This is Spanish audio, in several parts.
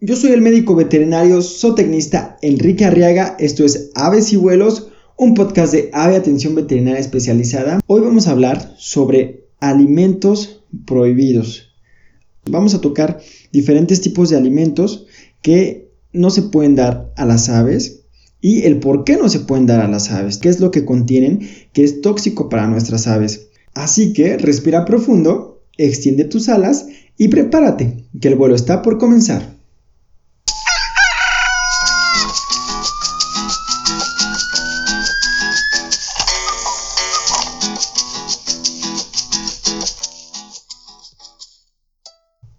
Yo soy el médico veterinario zootecnista Enrique Arriaga, esto es Aves y Vuelos, un podcast de ave atención veterinaria especializada. Hoy vamos a hablar sobre alimentos prohibidos. Vamos a tocar diferentes tipos de alimentos que no se pueden dar a las aves y el por qué no se pueden dar a las aves, qué es lo que contienen que es tóxico para nuestras aves. Así que respira profundo, extiende tus alas y prepárate, que el vuelo está por comenzar.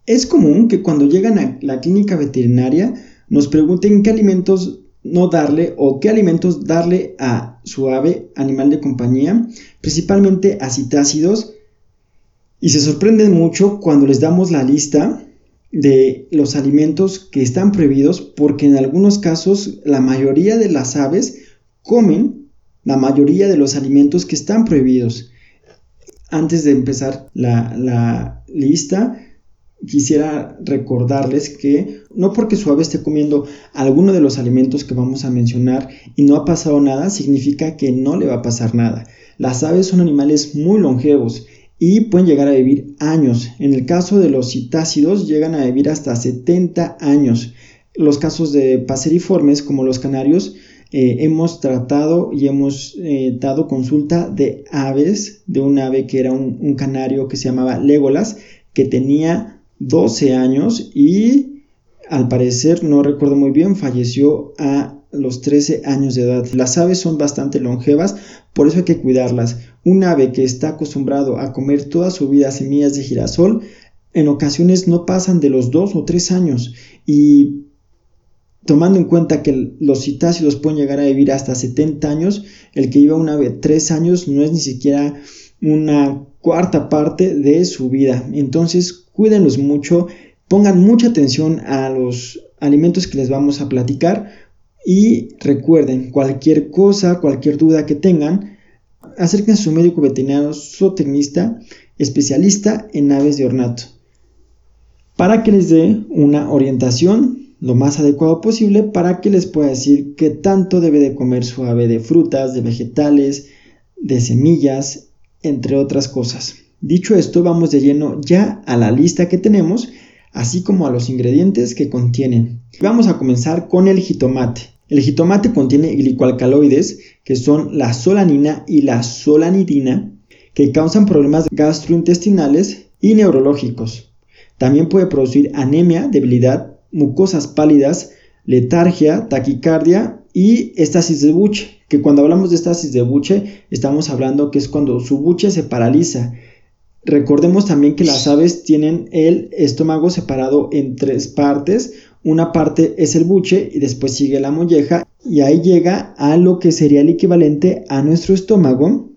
Es común que cuando llegan a la clínica veterinaria nos pregunten qué alimentos no darle o qué alimentos darle a su ave animal de compañía, principalmente acitácidos, y se sorprenden mucho cuando les damos la lista de los alimentos que están prohibidos porque en algunos casos la mayoría de las aves comen la mayoría de los alimentos que están prohibidos. Antes de empezar la, la lista, quisiera recordarles que no porque su ave esté comiendo alguno de los alimentos que vamos a mencionar y no ha pasado nada, significa que no le va a pasar nada. Las aves son animales muy longevos y pueden llegar a vivir años. En el caso de los citácidos llegan a vivir hasta 70 años. Los casos de paseriformes como los canarios eh, hemos tratado y hemos eh, dado consulta de aves, de un ave que era un, un canario que se llamaba Legolas, que tenía 12 años y al parecer, no recuerdo muy bien, falleció a los 13 años de edad. Las aves son bastante longevas, por eso hay que cuidarlas. Un ave que está acostumbrado a comer toda su vida semillas de girasol, en ocasiones no pasan de los 2 o 3 años y tomando en cuenta que los citácidos pueden llegar a vivir hasta 70 años, el que lleva un ave 3 años no es ni siquiera una cuarta parte de su vida. Entonces, cuídenlos mucho, pongan mucha atención a los alimentos que les vamos a platicar y recuerden, cualquier cosa, cualquier duda que tengan, acérquense a su médico veterinario zootecnista especialista en aves de ornato para que les dé una orientación lo más adecuado posible para que les pueda decir qué tanto debe de comer su ave de frutas, de vegetales, de semillas, entre otras cosas. Dicho esto, vamos de lleno ya a la lista que tenemos, así como a los ingredientes que contienen. Vamos a comenzar con el jitomate. El jitomate contiene glicoalcaloides, que son la solanina y la solanidina, que causan problemas gastrointestinales y neurológicos. También puede producir anemia, debilidad, mucosas pálidas, letargia, taquicardia y estasis de buche, que cuando hablamos de estasis de buche estamos hablando que es cuando su buche se paraliza Recordemos también que las aves tienen el estómago separado en tres partes. Una parte es el buche y después sigue la molleja y ahí llega a lo que sería el equivalente a nuestro estómago.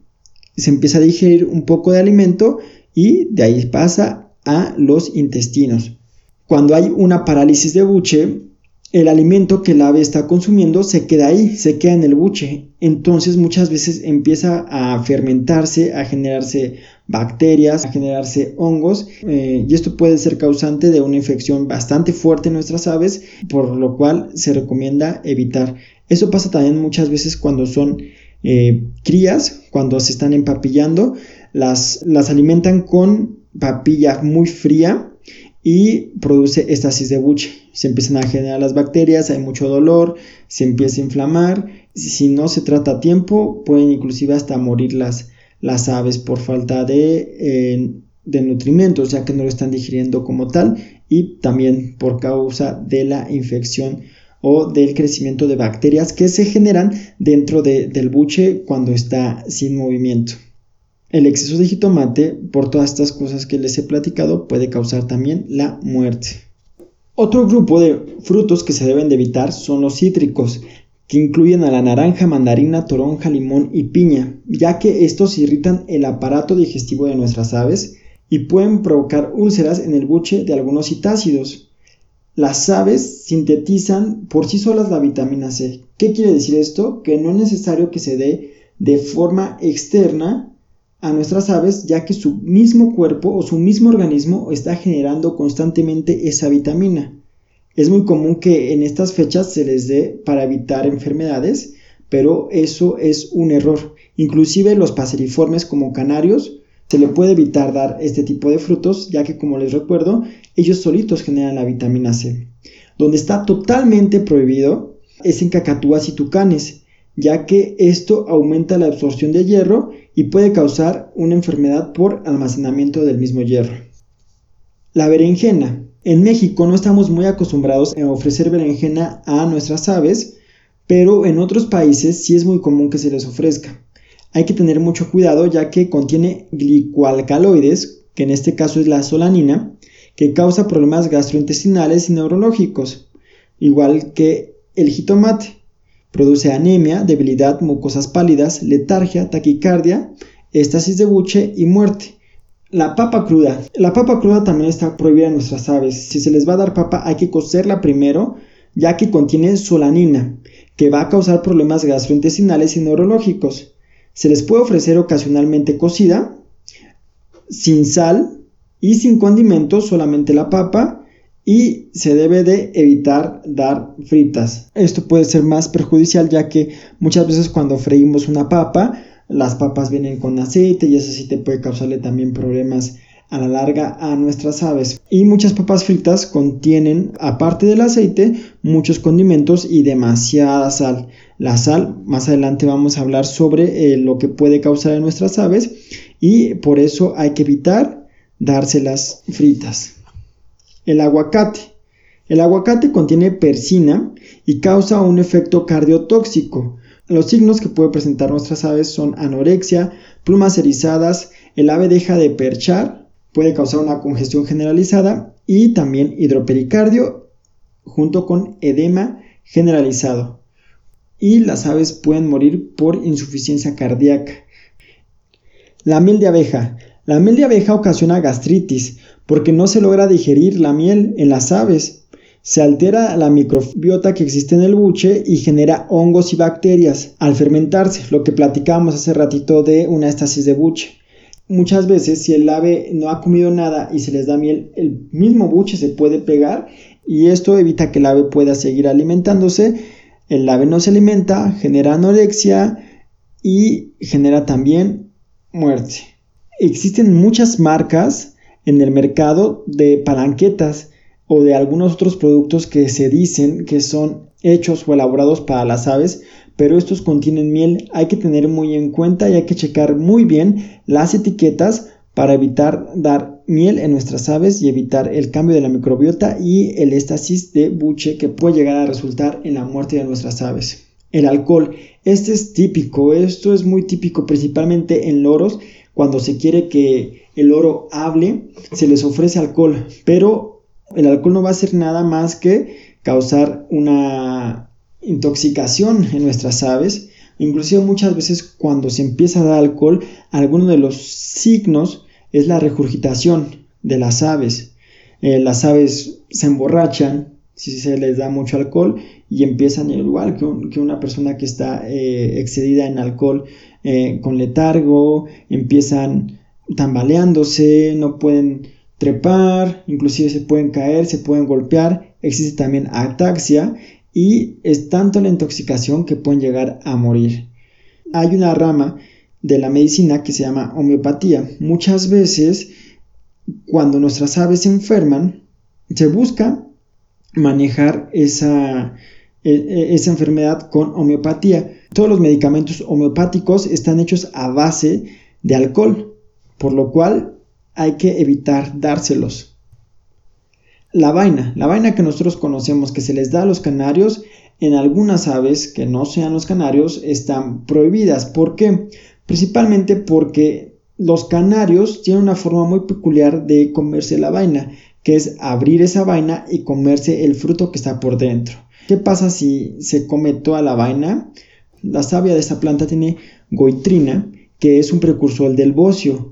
Se empieza a digerir un poco de alimento y de ahí pasa a los intestinos. Cuando hay una parálisis de buche, el alimento que el ave está consumiendo se queda ahí, se queda en el buche. Entonces muchas veces empieza a fermentarse, a generarse bacterias, a generarse hongos eh, y esto puede ser causante de una infección bastante fuerte en nuestras aves, por lo cual se recomienda evitar. Eso pasa también muchas veces cuando son eh, crías, cuando se están empapillando, las, las alimentan con papilla muy fría y produce estasis de buche. Se empiezan a generar las bacterias, hay mucho dolor, se empieza a inflamar. Si no se trata a tiempo, pueden inclusive hasta morir las, las aves por falta de, eh, de nutrimentos, ya que no lo están digiriendo como tal, y también por causa de la infección o del crecimiento de bacterias que se generan dentro del buche cuando está sin movimiento. El exceso de jitomate, por todas estas cosas que les he platicado, puede causar también la muerte. Otro grupo de frutos que se deben de evitar son los cítricos, que incluyen a la naranja, mandarina, toronja, limón y piña, ya que estos irritan el aparato digestivo de nuestras aves y pueden provocar úlceras en el buche de algunos citácidos. Las aves sintetizan por sí solas la vitamina C. ¿Qué quiere decir esto? Que no es necesario que se dé de forma externa a nuestras aves ya que su mismo cuerpo o su mismo organismo está generando constantemente esa vitamina. Es muy común que en estas fechas se les dé para evitar enfermedades, pero eso es un error. Inclusive los paseriformes como canarios se le puede evitar dar este tipo de frutos, ya que como les recuerdo, ellos solitos generan la vitamina C. Donde está totalmente prohibido es en cacatúas y tucanes, ya que esto aumenta la absorción de hierro y puede causar una enfermedad por almacenamiento del mismo hierro. La berenjena. En México no estamos muy acostumbrados a ofrecer berenjena a nuestras aves, pero en otros países sí es muy común que se les ofrezca. Hay que tener mucho cuidado ya que contiene glicoalcaloides, que en este caso es la solanina, que causa problemas gastrointestinales y neurológicos, igual que el jitomate. Produce anemia, debilidad, mucosas pálidas, letargia, taquicardia, estasis de buche y muerte. La papa cruda. La papa cruda también está prohibida en nuestras aves. Si se les va a dar papa hay que cocerla primero, ya que contiene solanina, que va a causar problemas gastrointestinales y neurológicos. Se les puede ofrecer ocasionalmente cocida, sin sal y sin condimentos, solamente la papa y se debe de evitar dar fritas. Esto puede ser más perjudicial ya que muchas veces cuando freímos una papa, las papas vienen con aceite y eso sí te puede causarle también problemas a la larga a nuestras aves. Y muchas papas fritas contienen, aparte del aceite, muchos condimentos y demasiada sal. La sal, más adelante vamos a hablar sobre eh, lo que puede causar en nuestras aves y por eso hay que evitar dárselas fritas. El aguacate. El aguacate contiene persina y causa un efecto cardiotóxico. Los signos que puede presentar nuestras aves son anorexia, plumas erizadas, el ave deja de perchar, puede causar una congestión generalizada y también hidropericardio junto con edema generalizado. Y las aves pueden morir por insuficiencia cardíaca. La miel de abeja. La miel de abeja ocasiona gastritis porque no se logra digerir la miel en las aves. Se altera la microbiota que existe en el buche y genera hongos y bacterias al fermentarse, lo que platicábamos hace ratito de una estasis de buche muchas veces si el ave no ha comido nada y se les da miel, el mismo buche se puede pegar y esto evita que el ave pueda seguir alimentándose. El ave no se alimenta, genera anorexia y genera también muerte. Existen muchas marcas en el mercado de palanquetas o de algunos otros productos que se dicen que son hechos o elaborados para las aves, pero estos contienen miel, hay que tener muy en cuenta y hay que checar muy bien las etiquetas para evitar dar miel en nuestras aves y evitar el cambio de la microbiota y el éstasis de buche que puede llegar a resultar en la muerte de nuestras aves. El alcohol, este es típico, esto es muy típico principalmente en loros, cuando se quiere que el loro hable, se les ofrece alcohol, pero el alcohol no va a hacer nada más que causar una intoxicación en nuestras aves. Inclusive muchas veces cuando se empieza a dar alcohol, alguno de los signos es la regurgitación de las aves. Eh, las aves se emborrachan si se les da mucho alcohol y empiezan igual que, una persona que está eh, excedida en alcohol eh, con letargo, empiezan tambaleándose, no pueden trepar, inclusive se pueden caer, se pueden golpear, existe también ataxia y es tanto la intoxicación que pueden llegar a morir. Hay una rama de la medicina que se llama homeopatía. Muchas veces cuando nuestras aves se enferman, se busca manejar esa, e, e, esa enfermedad con homeopatía. Todos los medicamentos homeopáticos están hechos a base de alcohol, por lo cual hay que evitar dárselos. La vaina, la vaina que nosotros conocemos que se les da a los canarios, en algunas aves que no sean los canarios están prohibidas. ¿Por qué? Principalmente porque los canarios tienen una forma muy peculiar de comerse la vaina, que es abrir esa vaina y comerse el fruto que está por dentro. ¿Qué pasa si se come toda la vaina? La savia de esta planta tiene goitrina, que es un precursor del bocio.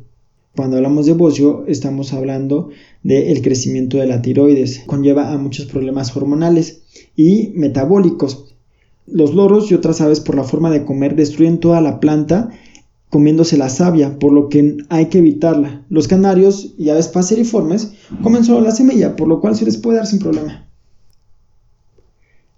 Cuando hablamos de bocio, estamos hablando del crecimiento de la tiroides. Conlleva a muchos problemas hormonales y metabólicos. Los loros y otras aves por la forma de comer destruyen toda la planta comiéndose la savia, por lo que hay que evitarla. Los canarios y aves paseriformes comen solo la semilla, por lo cual se les puede dar sin problema.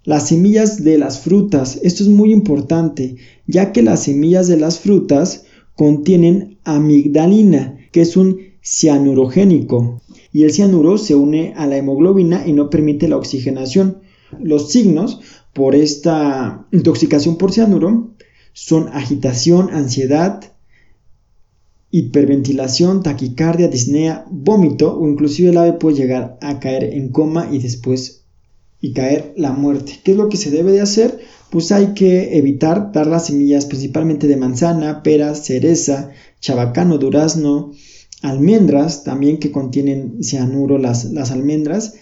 Las semillas de las frutas. Esto es muy importante, ya que las semillas de las frutas contienen amigdalina, que es un cianurogénico, y el cianuro se une a la hemoglobina y no permite la oxigenación. Los signos por esta intoxicación por cianuro son agitación, ansiedad, hiperventilación, taquicardia, disnea, vómito o inclusive el ave puede llegar a caer en coma y después y caer la muerte. ¿Qué es lo que se debe de hacer? Pues hay que evitar dar las semillas principalmente de manzana, pera, cereza, chabacano, durazno, almendras también que contienen cianuro las, las almendras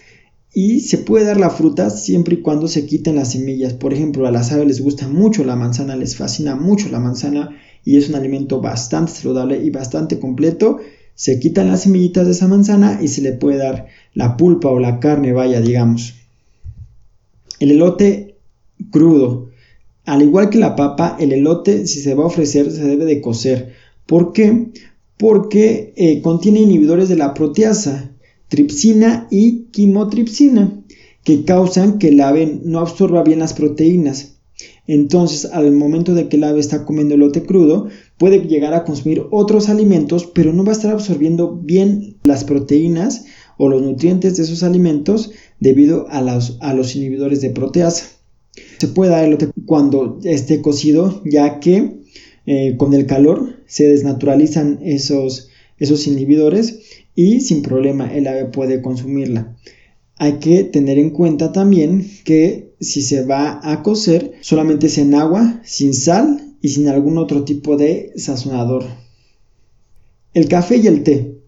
y se puede dar la fruta siempre y cuando se quiten las semillas. Por ejemplo, a las aves les gusta mucho la manzana, les fascina mucho la manzana y es un alimento bastante saludable y bastante completo. Se quitan las semillitas de esa manzana y se le puede dar la pulpa o la carne, vaya, digamos. El elote crudo. Al igual que la papa, el elote, si se va a ofrecer, se debe de cocer. ¿Por qué? Porque eh, contiene inhibidores de la proteasa tripsina y quimotripsina, que causan que el ave no absorba bien las proteínas. Entonces, al momento de que el ave está comiendo elote crudo, puede llegar a consumir otros alimentos, pero no va a estar absorbiendo bien las proteínas o los nutrientes de esos alimentos debido a los, a los inhibidores de proteasa. Se puede dar elote cuando esté cocido, ya que eh, con el calor se desnaturalizan esos, esos inhibidores y sin problema el ave puede consumirla. Hay que tener en cuenta también que si se va a cocer solamente es en agua, sin sal y sin algún otro tipo de sazonador. El café y el té.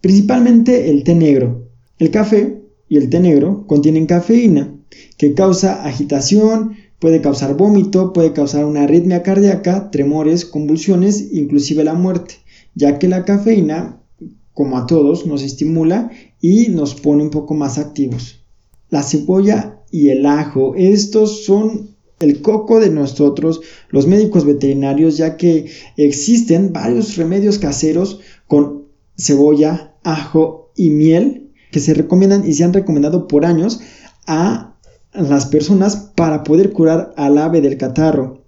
Principalmente el té negro. El café y el té negro contienen cafeína que causa agitación, puede causar vómito, puede causar una arritmia cardíaca, tremores, convulsiones, inclusive la muerte, ya que la cafeína como a todos, nos estimula y nos pone un poco más activos. La cebolla y el ajo, estos son el coco de nosotros, los médicos veterinarios, ya que existen varios remedios caseros con cebolla, ajo y miel que se recomiendan y se han recomendado por años a las personas para poder curar al ave del catarro.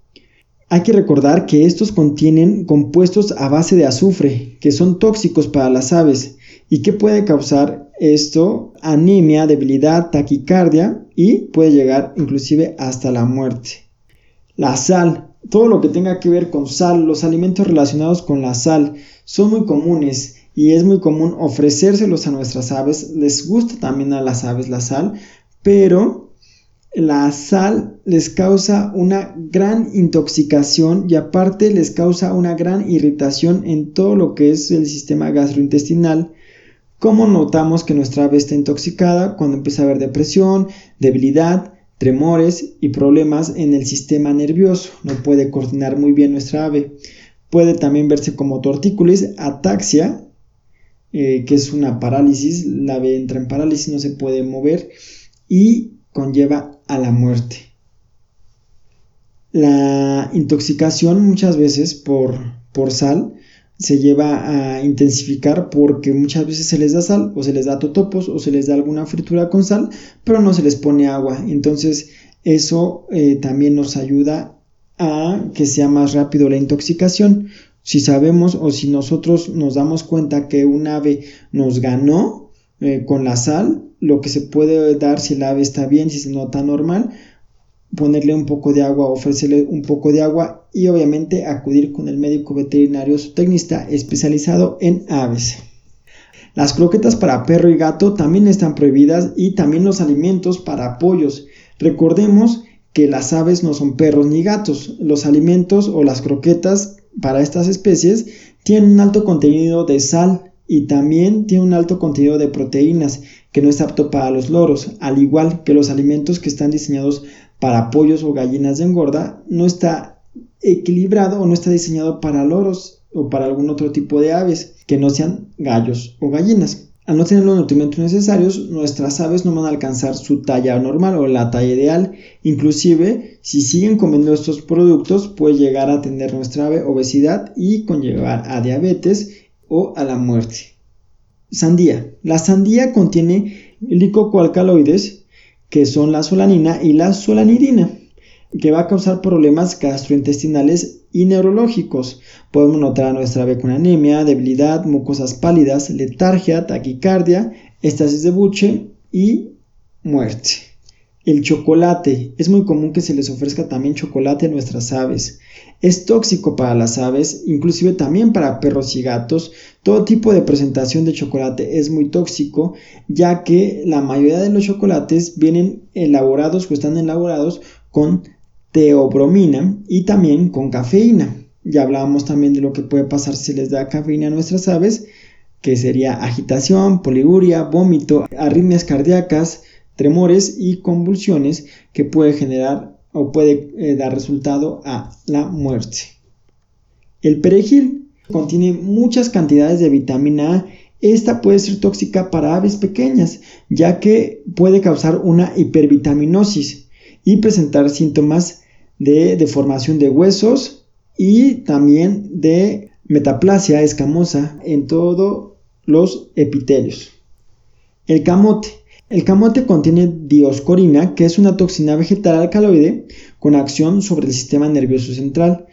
Hay que recordar que estos contienen compuestos a base de azufre, que son tóxicos para las aves y que puede causar esto anemia, debilidad, taquicardia y puede llegar inclusive hasta la muerte. La sal, todo lo que tenga que ver con sal, los alimentos relacionados con la sal son muy comunes y es muy común ofrecérselos a nuestras aves. Les gusta también a las aves la sal, pero la sal les causa una gran intoxicación y aparte les causa una gran irritación en todo lo que es el sistema gastrointestinal. Como notamos que nuestra ave está intoxicada cuando empieza a haber depresión, debilidad, tremores y problemas en el sistema nervioso. No puede coordinar muy bien nuestra ave. Puede también verse como tortícolis, ataxia, eh, que es una parálisis. La ave entra en parálisis, no se puede mover y conlleva a la muerte. La intoxicación muchas veces por, por sal se lleva a intensificar porque muchas veces se les da sal o se les da totopos o se les da alguna fritura con sal, pero no se les pone agua. Entonces eso eh, también nos ayuda a que sea más rápido la intoxicación. Si sabemos o si nosotros nos damos cuenta que un ave nos ganó eh, con la sal, lo que se puede dar si el ave está bien, si se nota normal, ponerle un poco de agua, ofrecerle un poco de agua y obviamente acudir con el médico veterinario tecnista especializado en aves. Las croquetas para perro y gato también están prohibidas y también los alimentos para pollos. Recordemos que las aves no son perros ni gatos. Los alimentos o las croquetas para estas especies tienen un alto contenido de sal y también tiene un alto contenido de proteínas que no es apto para los loros, al igual que los alimentos que están diseñados para pollos o gallinas de engorda, no está equilibrado o no está diseñado para loros o para algún otro tipo de aves que no sean gallos o gallinas. Al no tener los nutrientes necesarios, nuestras aves no van a alcanzar su talla normal o la talla ideal. Inclusive, si siguen comiendo estos productos, puede llegar a tener nuestra ave obesidad y conllevar a diabetes o a la muerte. Sandía. La sandía contiene glicocoalcaloides que son la solanina y la solanidina, que va a causar problemas gastrointestinales y neurológicos. Podemos notar nuestra ave con anemia, debilidad, mucosas pálidas, letargia, taquicardia, estasis de buche y muerte. El chocolate. Es muy común que se les ofrezca también chocolate a nuestras aves. Es tóxico para las aves, inclusive también para perros y gatos. Todo tipo de presentación de chocolate es muy tóxico, ya que la mayoría de los chocolates vienen elaborados o están elaborados con teobromina y también con cafeína. Ya hablábamos también de lo que puede pasar si les da cafeína a nuestras aves, que sería agitación, poliguria, vómito, arritmias cardíacas, tremores y convulsiones que puede generar o puede eh, dar resultado a la muerte. El perejil contiene muchas cantidades de vitamina A. Esta puede ser tóxica para aves pequeñas, ya que puede causar una hipervitaminosis y presentar síntomas de deformación de huesos y también de metaplasia escamosa en todos los epitelios. El camote el camote contiene dioscorina, que es una toxina vegetal alcaloide con acción sobre el sistema nervioso central.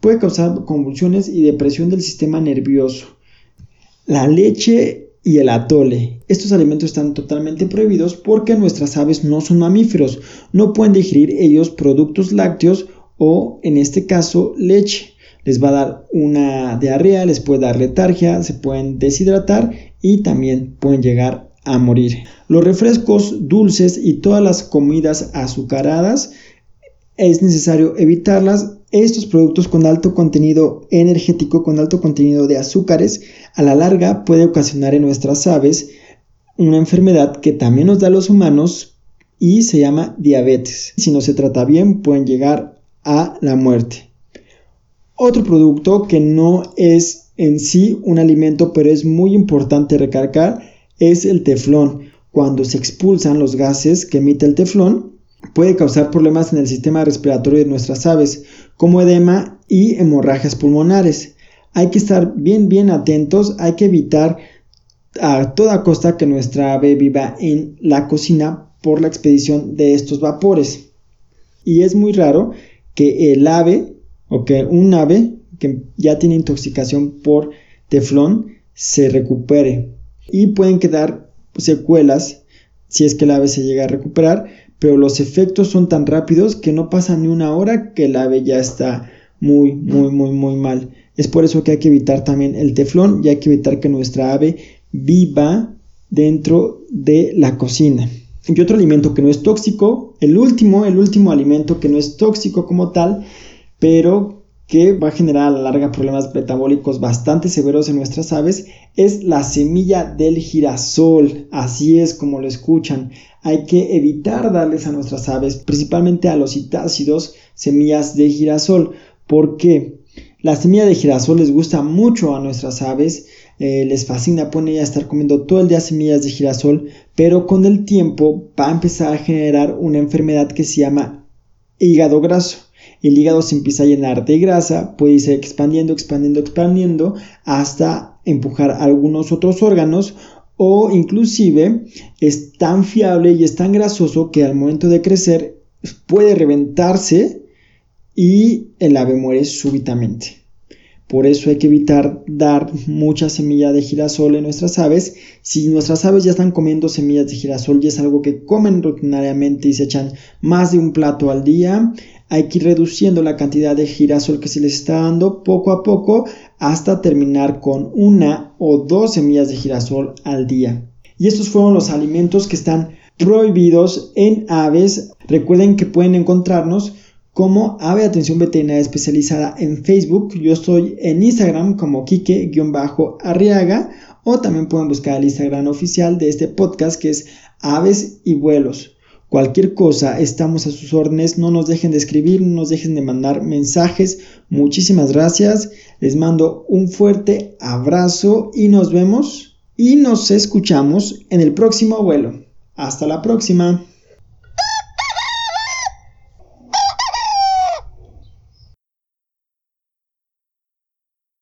Puede causar convulsiones y depresión del sistema nervioso. La leche y el atole. Estos alimentos están totalmente prohibidos porque nuestras aves no son mamíferos, no pueden digerir ellos productos lácteos o, en este caso, leche. Les va a dar una diarrea, les puede dar letargia, se pueden deshidratar y también pueden llegar a morir. Los refrescos dulces y todas las comidas azucaradas es necesario evitarlas. Estos productos con alto contenido energético, con alto contenido de azúcares, a la larga puede ocasionar en nuestras aves una enfermedad que también nos da a los humanos y se llama diabetes. Si no se trata bien, pueden llegar a la muerte. Otro producto que no es en sí un alimento, pero es muy importante recalcar, es el teflón. Cuando se expulsan los gases que emite el teflón, puede causar problemas en el sistema respiratorio de nuestras aves, como edema y hemorragias pulmonares. Hay que estar bien, bien atentos, hay que evitar a toda costa que nuestra ave viva en la cocina por la expedición de estos vapores. Y es muy raro que el ave o que un ave que ya tiene intoxicación por teflón se recupere y pueden quedar secuelas si es que el ave se llega a recuperar, pero los efectos son tan rápidos que no pasa ni una hora que el ave ya está muy, muy, muy, muy mal. Es por eso que hay que evitar también el teflón y hay que evitar que nuestra ave viva dentro de la cocina. Y otro alimento que no es tóxico, el último, el último alimento que no es tóxico como tal, pero que va a generar a la larga problemas metabólicos bastante severos en nuestras aves es la semilla del girasol. Así es como lo escuchan. Hay que evitar darles a nuestras aves, principalmente a los citácidos, semillas de girasol. ¿Por qué? La semilla de girasol les gusta mucho a nuestras aves, eh, les fascina, pueden a estar comiendo todo el día semillas de girasol, pero con el tiempo va a empezar a generar una enfermedad que se llama hígado graso el hígado se empieza a llenar de grasa, puede irse expandiendo, expandiendo, expandiendo hasta empujar algunos otros órganos o inclusive es tan fiable y es tan grasoso que al momento de crecer puede reventarse y el ave muere súbitamente. Por eso hay que evitar dar mucha semilla de girasol en nuestras aves. Si nuestras aves ya están comiendo semillas de girasol y es algo que comen rutinariamente y se echan más de un plato al día, hay que ir reduciendo la cantidad de girasol que se les está dando poco a poco hasta terminar con una o dos semillas de girasol al día. Y estos fueron los alimentos que están prohibidos en aves. Recuerden que pueden encontrarnos como Ave Atención Veterinaria Especializada en Facebook. Yo estoy en Instagram como Kike-Arriaga o también pueden buscar el Instagram oficial de este podcast que es Aves y Vuelos. Cualquier cosa, estamos a sus órdenes. No nos dejen de escribir, no nos dejen de mandar mensajes. Muchísimas gracias. Les mando un fuerte abrazo y nos vemos y nos escuchamos en el próximo vuelo. Hasta la próxima.